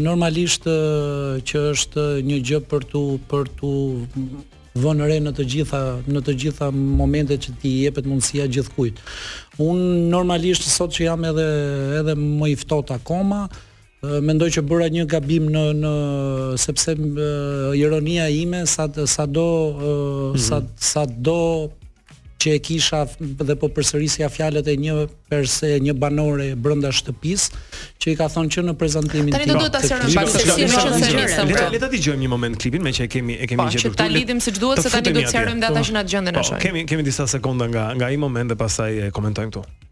Normalisht që është një gjë për t'u për t'u vënë re në të gjitha në të gjitha momentet që t'i jepet mundësia gjithkujt. Un normalisht sot që jam edhe edhe më i ftohtë akoma, mendoj që bëra një gabim në në sepse ironia ime sa sado sa sado që e kisha dhe po përsërisja fjalët e një perse një banore brenda shtëpisë që i ka thonë që në prezantimin tim. Tani do duhet ta sqarojmë pak se si ka qenë Le le ta dëgjojmë një moment klipin meqë e kemi e kemi po, gjetur. Po, ta lidhim siç duhet se tani do të sqarojmë ata që na dëgjojnë dhe na po, shohin. Kemi kemi disa sekonda nga nga ai moment dhe pastaj e komentojmë këtu.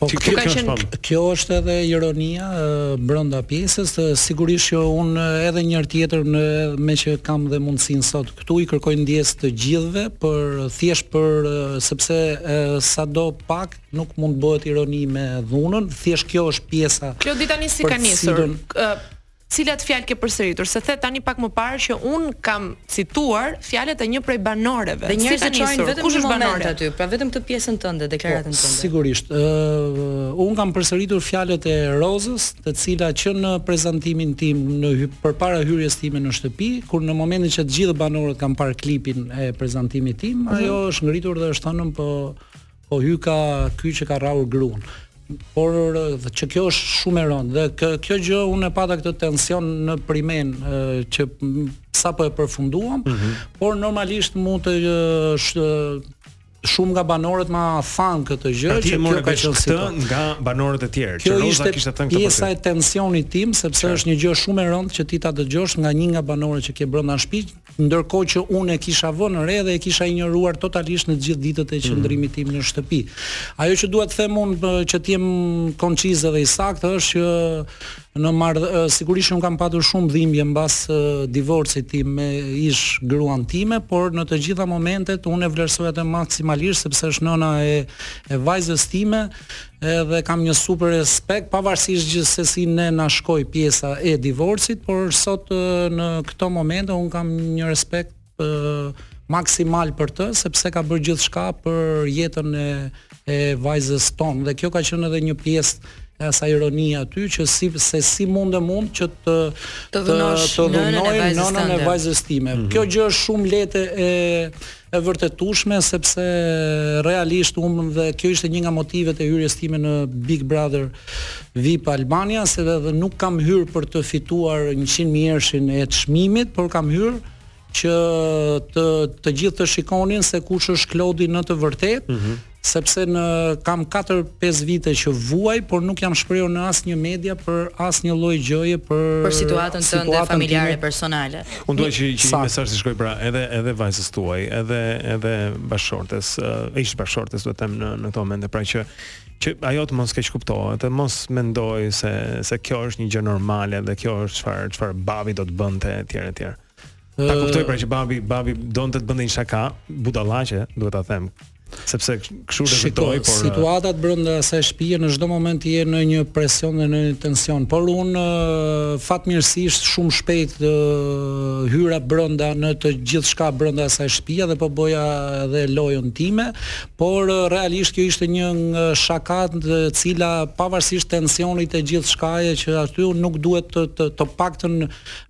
Po kjo, kjo, kjo është edhe ironia brenda pjesës, sigurisht që un edhe një herë tjetër në meqë kam dhe mundësinë sot këtu i kërkoj ndjesë të gjithëve por thjesht për sepse sado pak nuk mund të bëhet ironi me dhunën, thjesht kjo është pjesa. Klodi, tani si ka nisur. Cilat fjalë ke përsëritur? Se the tani pak më parë që un kam cituar fjalët e një prej banoreve. Dhe njerëzit shikojnë vetëm kush është banor aty, pra vetëm këtë pjesën tënde, po, deklaratën tënde. Po, sigurisht. Ë uh, un kam përsëritur fjalët e Rozës, të cilat që në prezantimin tim në hy, përpara hyrjes time në shtëpi, kur në momentin që të gjithë banorët kanë parë klipin e prezantimit tim, mm -hmm. ajo është ngritur dhe është thënë po Po hyka ky që ka rrahur gruan. Por që kjo është shumë e rëndë dhe kë, kjo gjë unë e pata këtë tension në primen që sapo e përfunduam, mm -hmm. por normalisht mund të shumë nga banorët ma thanë këtë gjë pra që kjo ka qenë këtë nga banorët e tjerë që Roza ishte pjesa e tensionit tim sepse është një gjë shumë e rëndë që ti ta dëgjosh nga një nga banorët që ke brenda në shtëpi ndërkohë që unë e kisha vënë re dhe e kisha injoruar totalisht në të gjithë ditët e mhm. qëndrimit tim në shtëpi. Ajo që duhet të them unë që të jem konciz dhe i saktë është që në marrë, sigurisht unë kam patur shumë dhimbje mbas divorcit tim me ish gruan time, por në të gjitha momentet unë e vlerësoj atë maksimalisht sepse është nëna e e vajzës time Edhe kam një super respekt pavarësisht se si ne na shkoi pjesa e divorcit, por sot në këto momente un kam një respekt maksimal për të sepse ka bërë gjithçka për jetën e e vajzës tonë dhe kjo ka qenë edhe një pjesë e asaj ironie aty që si se si mund e mund që të të dhunoj nënën e vajzës time. Mm -hmm. Kjo gjë është shumë lehtë e E vërtetueshme sepse realisht um dhe kjo ishte një nga motivet e hyrjes time në Big Brother VIP Albania se dhe, dhe nuk kam hyrë për të fituar 100 mijërshin e çmimit, por kam hyrë që të të gjithë të shikonin se kush është Klodi në të vërtetë. Mm -hmm sepse unë kam 4-5 vite që vuaj, por nuk jam shprehur në asnjë media për asnjë lloj gjëje për për situatën tënde familjare personale. Unë dua që një mesazh të shkojë pra edhe edhe vajzës tuaj, edhe edhe bashkëshortes, uh, ish bashkëshortes duhet të them në në këto momente, pra që që ajo të mos keqkuptohet, të mos mendojë se se kjo është një gjë normale dhe kjo është çfarë çfarë babi do të bënte etj etj. Ta kuptojë pra që babi, babi donte të bënte një shaka budallaqe, duhet ta them. Sepse kështu rezultoi, por situatat brenda asaj shtëpie në çdo moment je në një presion dhe në një tension. Por unë fatmirësisht shumë shpejt hyra brenda në të gjithçka brenda asaj shtëpie dhe po bëja edhe lojën time, por realisht kjo ishte një nga shakatë e cila pavarësisht tensionit e gjithçkaje që aty nuk duhet të të, të paktën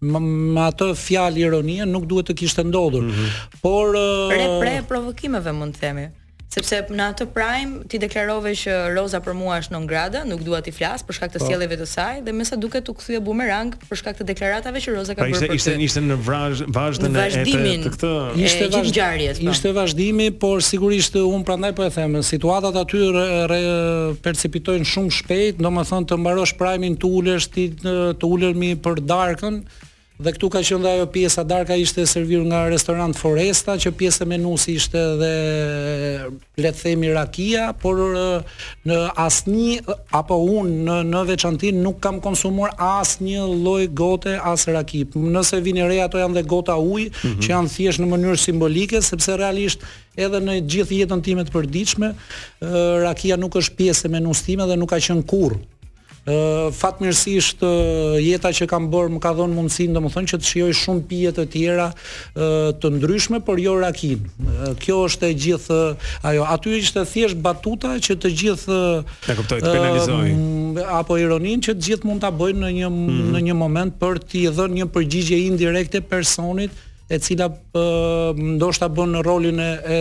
me atë fjalë ironie nuk duhet të kishte ndodhur. Mm -hmm. Por re pre e provokimeve mund të themi. Sepse në atë prime ti deklarove që Roza për mua është non grata, nuk dua t'i flas për shkak të po. sjelljeve të saj dhe me sa duket u kthye bumerang për shkak të deklaratave që Roza ka pra bërë. Ishte ishte ishte në vazhdën e të këtë ishte vazhdim ngjarjes. Po. Ishte vazhdimi, por sigurisht unë prandaj po e them, situatat aty precipitojnë shumë shpejt, domethënë të mbarosh prime-in të ulesh ti të ulemi për darkën dhe këtu ka qenë dhe ajo pjesa darka ishte servirur nga restorant Foresta që pjesë e menusë ishte dhe le të themi rakia, por asnjë apo unë në në veçanti nuk kam konsumuar asnjë lloj gote as raki. Nëse vini re ato janë dhe gota ujë mm -hmm. që janë thjesht në mënyrë simbolike sepse realisht edhe në gjithë jetën time të përditshme rakia nuk është pjesë e menusë time dhe nuk ka qenë kurrë fatmirësisht jeta që kam bërë më ka dhënë mundësinë domethënë që të shijoj shumë pije të tjera të ndryshme, por jo rakinë. Kjo është e gjithë ajo. Aty ishte thjesht batuta që të gjithë e kuptoj të penalizojnë mm, apo ironinë që të gjithë mund ta bëjnë në një mm -hmm. në një moment për t'i dhënë një përgjigje indirekte personit e cila ndoshta bën rolin e, e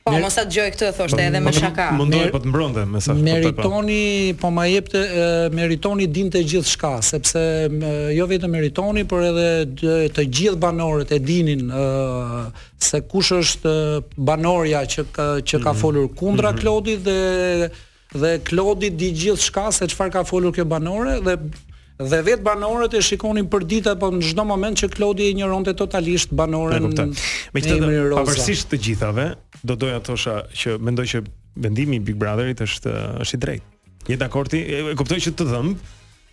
Po mor mos ta dëgjoj këtë thoshte edhe me shaka. Mundoj po të mbronte me sa. Meritoni po ma jepte Meritoni dinte gjithçka sepse jo vetëm Meritoni por edhe të gjithë banorët e dinin se kush është banorja që ka, që ka mhm. folur kundra mm -hmm. Klodit dhe Dhe Klodi di gjithçka se çfarë ka folur kjo banore dhe dhe vetë banorët e shikonin përditë apo në çdo moment që Klodi e injoronte totalisht banoren. Megjithatë, pavarësisht të gjithave, do doja të thosha që mendoj që vendimi i Big Brotherit është është i drejtë. Je dakord ti? E kuptoj që të dhemb,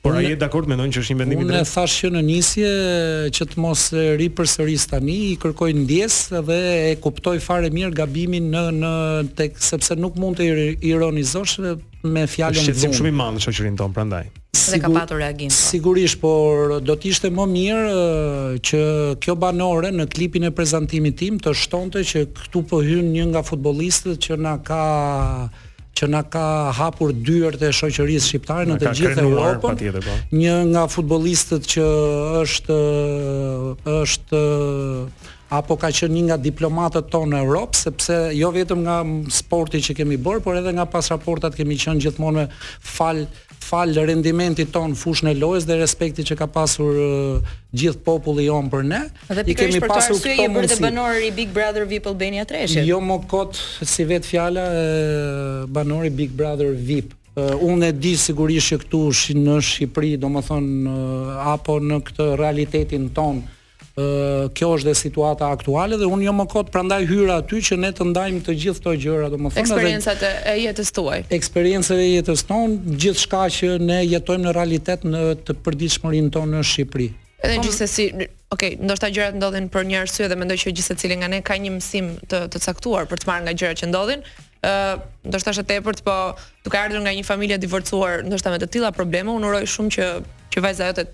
Por ai je dakord mendon që është një vendim i drejtë? Unë thashë që në nisje që të mos e ripërsëris tani, i kërkoj ndjesë dhe e kuptoj fare mirë gabimin në në tekst sepse nuk mund të ironizosh me fjalën dhunë. Shqetësim shumë i madh në shoqërinë tonë prandaj. Dhe ka patur reagim. Po. Sigurisht, por do të ishte më mirë që kjo banore në klipin e prezantimit tim të shtonte që këtu po hyn një nga futbollistët që na ka që na ka hapur dyert e shoqërisë shqiptare në të gjithë Europën. Po. Një nga futbollistët që është është apo ka qenë një nga diplomatët tanë në Europë, sepse jo vetëm nga sporti që kemi bërë, por edhe nga pasaportat kemi qenë gjithmonë fal falë rendimentit tonë në fushën e lojës dhe respektit që ka pasur uh, gjithë populli jonë për ne. Dhe i kemi pasur këto mundësi. Dhe për të banorë i Big Brother VIP Albania 3 Jo më kot si vetë fjala je banor i Big Brother VIP. Uh, unë e di sigurisht që këtu në Shqipëri, domethënë, uh, apo në këtë realitetin tonë, kjo është dhe situata aktuale dhe unë jo më kot prandaj hyra aty që ne të ndajmë të gjithë këto gjëra, domethënë eksperiencat dhe, e jetës tuaj. Eksperiencat e jetës tonë, gjithçka që ne jetojmë në realitet në përditshmërinë tonë në Shqipëri. Edhe po, gjithsesi, ok, ndoshta gjërat ndodhin për një arsye dhe mendoj që gjithsecili nga ne ka një mësim të të caktuar për të marrë nga gjërat që ndodhin. ë uh, ndoshta është e tepërt, po duke ardhur nga një familje e divorcuar, ndoshta me të tilla probleme, unë uroj shumë që që vajza jote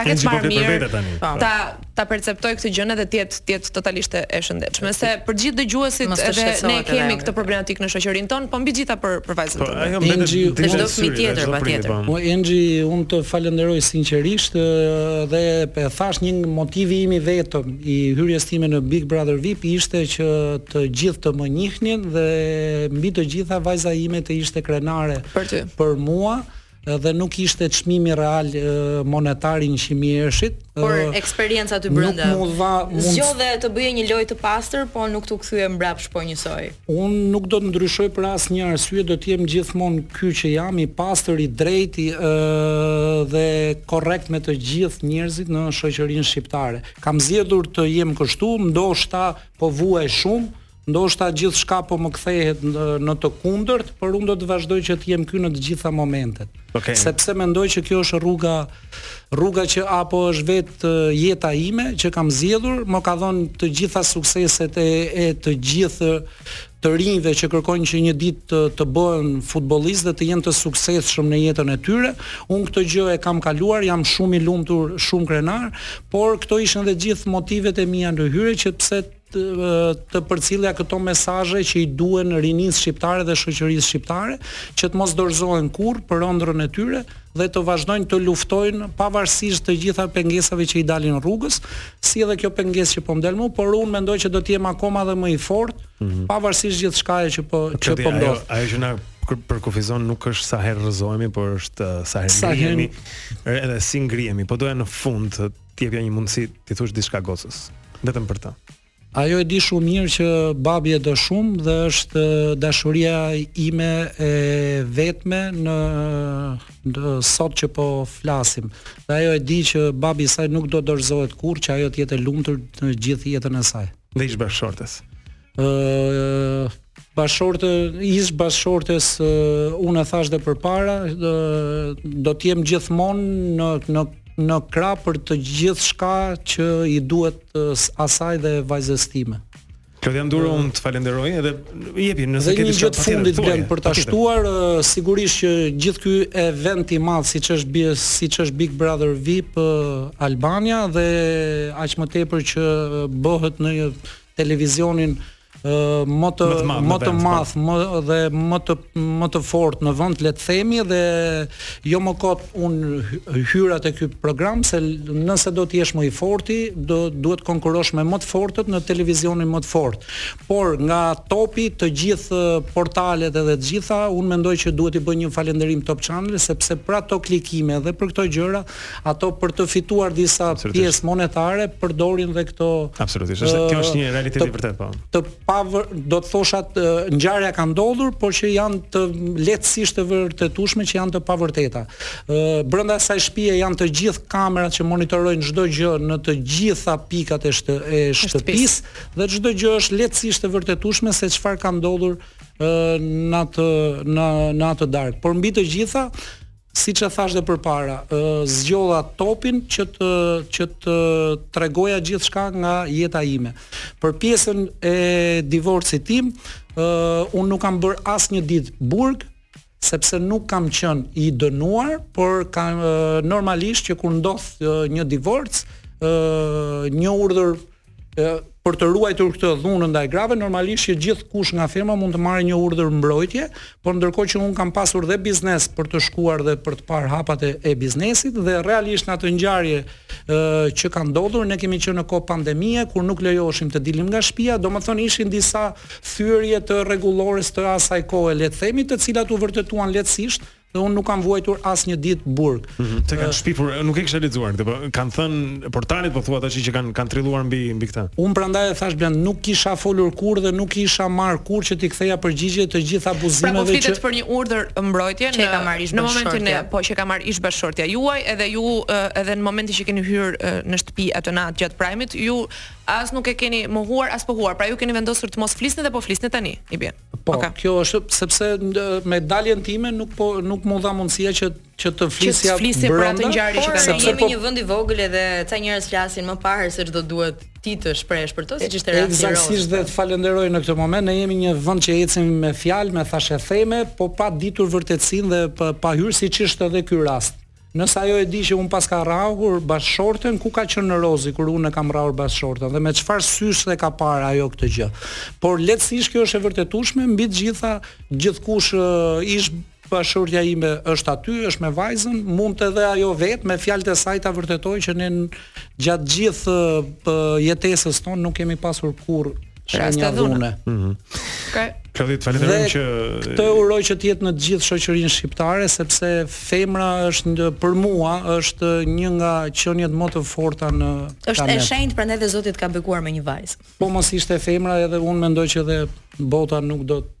ta ketë marrë mirë po. ta ta perceptojë këtë gjë edhe të jetë të jetë totalisht e shëndetshme se për gjithë dëgjuesit edhe ne kemi këtë problematikë në shoqërinë tonë po mbi të gjitha për për vajzën po, tonë ajo Enxhi është çdo fëmijë tjetër patjetër po Enxhi unë të falënderoj sinqerisht dhe e thashë një motivi im i vetëm i hyrjes time në Big Brother VIP ishte që të gjithë të më njihnin dhe mbi të gjitha vajza ime të ishte krenare për, për mua dhe nuk ishte çmimi real monetar i 100 mijëshit. Por eksperienca aty brenda. Nuk mund dha mund... zgjodhe të bëje një lojë të pastër, po nuk t'u kthye mbrapsht po njësoj. Unë nuk do të ndryshoj për asnjë arsye, do të jem gjithmonë ky që jam i pastër, i drejtë dhe korrekt me të gjithë njerëzit në shoqërinë shqiptare. Kam zgjedhur të jem kështu, ndoshta po vuaj shumë, Ndoshta gjithçka po më kthehet në të kundërt, por unë do të vazhdoj që të jem ky në të gjitha momentet. Okay. Sepse mendoj që kjo është rruga rruga që apo është vetë jeta ime që kam zgjedhur, më ka dhënë të gjitha sukseset e e të gjithë të rinjve që kërkojnë që një ditë të, të bëhen futbollistë dhe të jenë të suksesshëm në jetën e tyre. Unë këtë gjë e kam kaluar, jam shumë i lumtur, shumë krenar, por këto ishin edhe gjithë motivet e mia në hyrje që pse të përcillja këto mesazhe që i duhen rinisë shqiptare dhe shoqërisë shqiptare, që të mos dorëzohen kurrë për ëndrrën e tyre dhe të vazhdojnë të luftojnë pavarësisht të gjitha pengesave që i dalin rrugës, si edhe kjo pengesë që po më del mua, por unë mendoj që do të jem akoma edhe më i fortë, mm -hmm. pavarësisht gjithçkaje që po që po ndodh. Ajo që na përkufizon nuk është sa herë rrëzohemi, por është sa herë ngrihemi, edhe si ngrihemi, po doja në fund t'i jepja një mundësi t'i thosh diçka gocës vetëm për të. Ajo e di shumë mirë që babi e do shumë dhe është dashuria ime e vetme në, në sot që po flasim. Dhe ajo e di që babi i saj nuk do dorëzohet kurrë që ajo të jetë e lumtur në gjithë jetën e saj. Dhe ish bashkëshortes. ë bashortë ish bashortes unë e thashë dhe përpara do, do të jem gjithmonë në në në krah për gjithçka që i duhet asaj dhe vajzës time. Klodian Duro, unë të falenderoj edhe jepi nëse ke diçka të fundit Blendi për ta shtuar, sigurisht që gjithë ky event i madh siç është bie siç është Big Brother VIP Albania dhe aq më tepër që bëhet në një televizionin më të më të madh po. më dhe më të më të fortë në vend le të themi dhe jo më kot unë hyra te ky program se nëse do të jesh më i forti do duhet konkurrosh me më të fortët në televizionin më të fortë. Por nga topi të gjithë portalet edhe të gjitha unë mendoj që duhet t'i bëjnë një falënderim Top Channel sepse për ato klikime dhe për këto gjëra ato për të fituar disa pjesë monetare përdorin dhe këto Absolutisht. Është kjo është një realitet i vërtetë po. Të pa do të thosha, ngjarja ka ndodhur, por që janë të lehtësisht të vërtetueshme që janë të pavërteta. Ë brenda asaj shtëpie janë të gjithë kamerat që monitorojnë çdo gjë në të gjitha pikat e shtë, e shtëpisë dhe çdo gjë është lehtësisht e vërtetueshme se çfarë ka ndodhur në atë në në atë darkë. Por mbi të gjitha Siç e thashë dhe përpara, zgjodha topin që të që të tregoja gjithçka nga jeta ime. Për pjesën e divorcit tim, ë unë nuk kam bërë asnjë ditë burg, sepse nuk kam qenë i dënuar, por ka normalisht që kur ndodh një divorc, ë një urdhër për të ruajtur këtë dhunë ndaj grave, normalisht që gjithkush nga femrat mund të marrë një urdhër mbrojtje, por ndërkohë që unë kam pasur dhe biznes për të shkuar dhe për të parë hapat e, e biznesit dhe realisht në atë ngjarje që ka ndodhur, ne kemi qenë në kohë pandemie kur nuk lejoheshim të dilim nga shtëpia, domethënë ishin disa thyerje të rregullores të asaj kohe, le të themi, të cilat u vërtetuan lehtësisht, Dhe unë nuk kam vuajtur asnjë ditë burg. Mm -hmm. Të kanë shpifur, nuk e kisha lexuar dhe, po kanë thënë portalet po thua tash që kanë kanë trilluar mbi mbi këtë. Un prandaj e thashë Blend, nuk kisha folur kurrë dhe nuk isha marrë kurrë që t'i ktheja përgjigje të gjitha abuzimeve pra, po që Pra flitet për një urdhër mbrojtje në në momentin e po që ka marrë ish bashkëshortja juaj edhe ju edhe në momentin që keni hyrë në shtëpi atë natë gjatë prajmit, ju as nuk e keni mohuar as pohuar, pra ju keni vendosur të mos flisni dhe po flisni tani, i bie. Po, okay. kjo është sepse me daljen time nuk po nuk m'u dha mundësia që që të flisja brenda. Që të për atë ngjarje që kanë. Ne jemi po... një vend i vogël edhe ca njerëz flasin më parë se ç'do duhet ti të shprehesh për to, siç ishte rasti. Eksaktësisht dhe të falënderoj në këtë moment. Ne jemi një vend që ecim me fjalë, me thashetheme, po pa ditur vërtetësinë dhe pa, pa hyrë siç është edhe ky rast. Nëse ajo e di që unë paska rrahur bashkëshorten, ku ka qenë Rozi kur unë e kam rrahur bashkëshorten dhe me çfarë sysh e ka parë ajo këtë gjë. Por lehtësisht kjo është e vërtetueshme, mbi të gjitha gjithkush ish bashkëshortja ime është aty, është me vajzën, mund të edhe ajo vetë me fjalët e saj ta vërtetojë që ne gjatë gjithë jetesës tonë nuk kemi pasur kurrë Shenja dhune. Ëh. Mm okay. Dhe që këtë uroj që të jetë në të gjithë shoqërinë shqiptare sepse femra është një, për mua është një nga qeniet më të forta në planet. Është e shenjtë, prandaj dhe Zoti të ka bekuar me një vajzë. Po mos ishte femra edhe unë mendoj që edhe bota nuk do të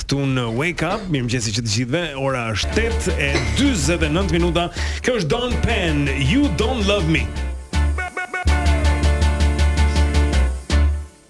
këtu në Wake Up. Mirëmëngjesi të gjithëve. Ora është 8:49 minuta. Kjo është Dawn Penn, You Don't Love Me.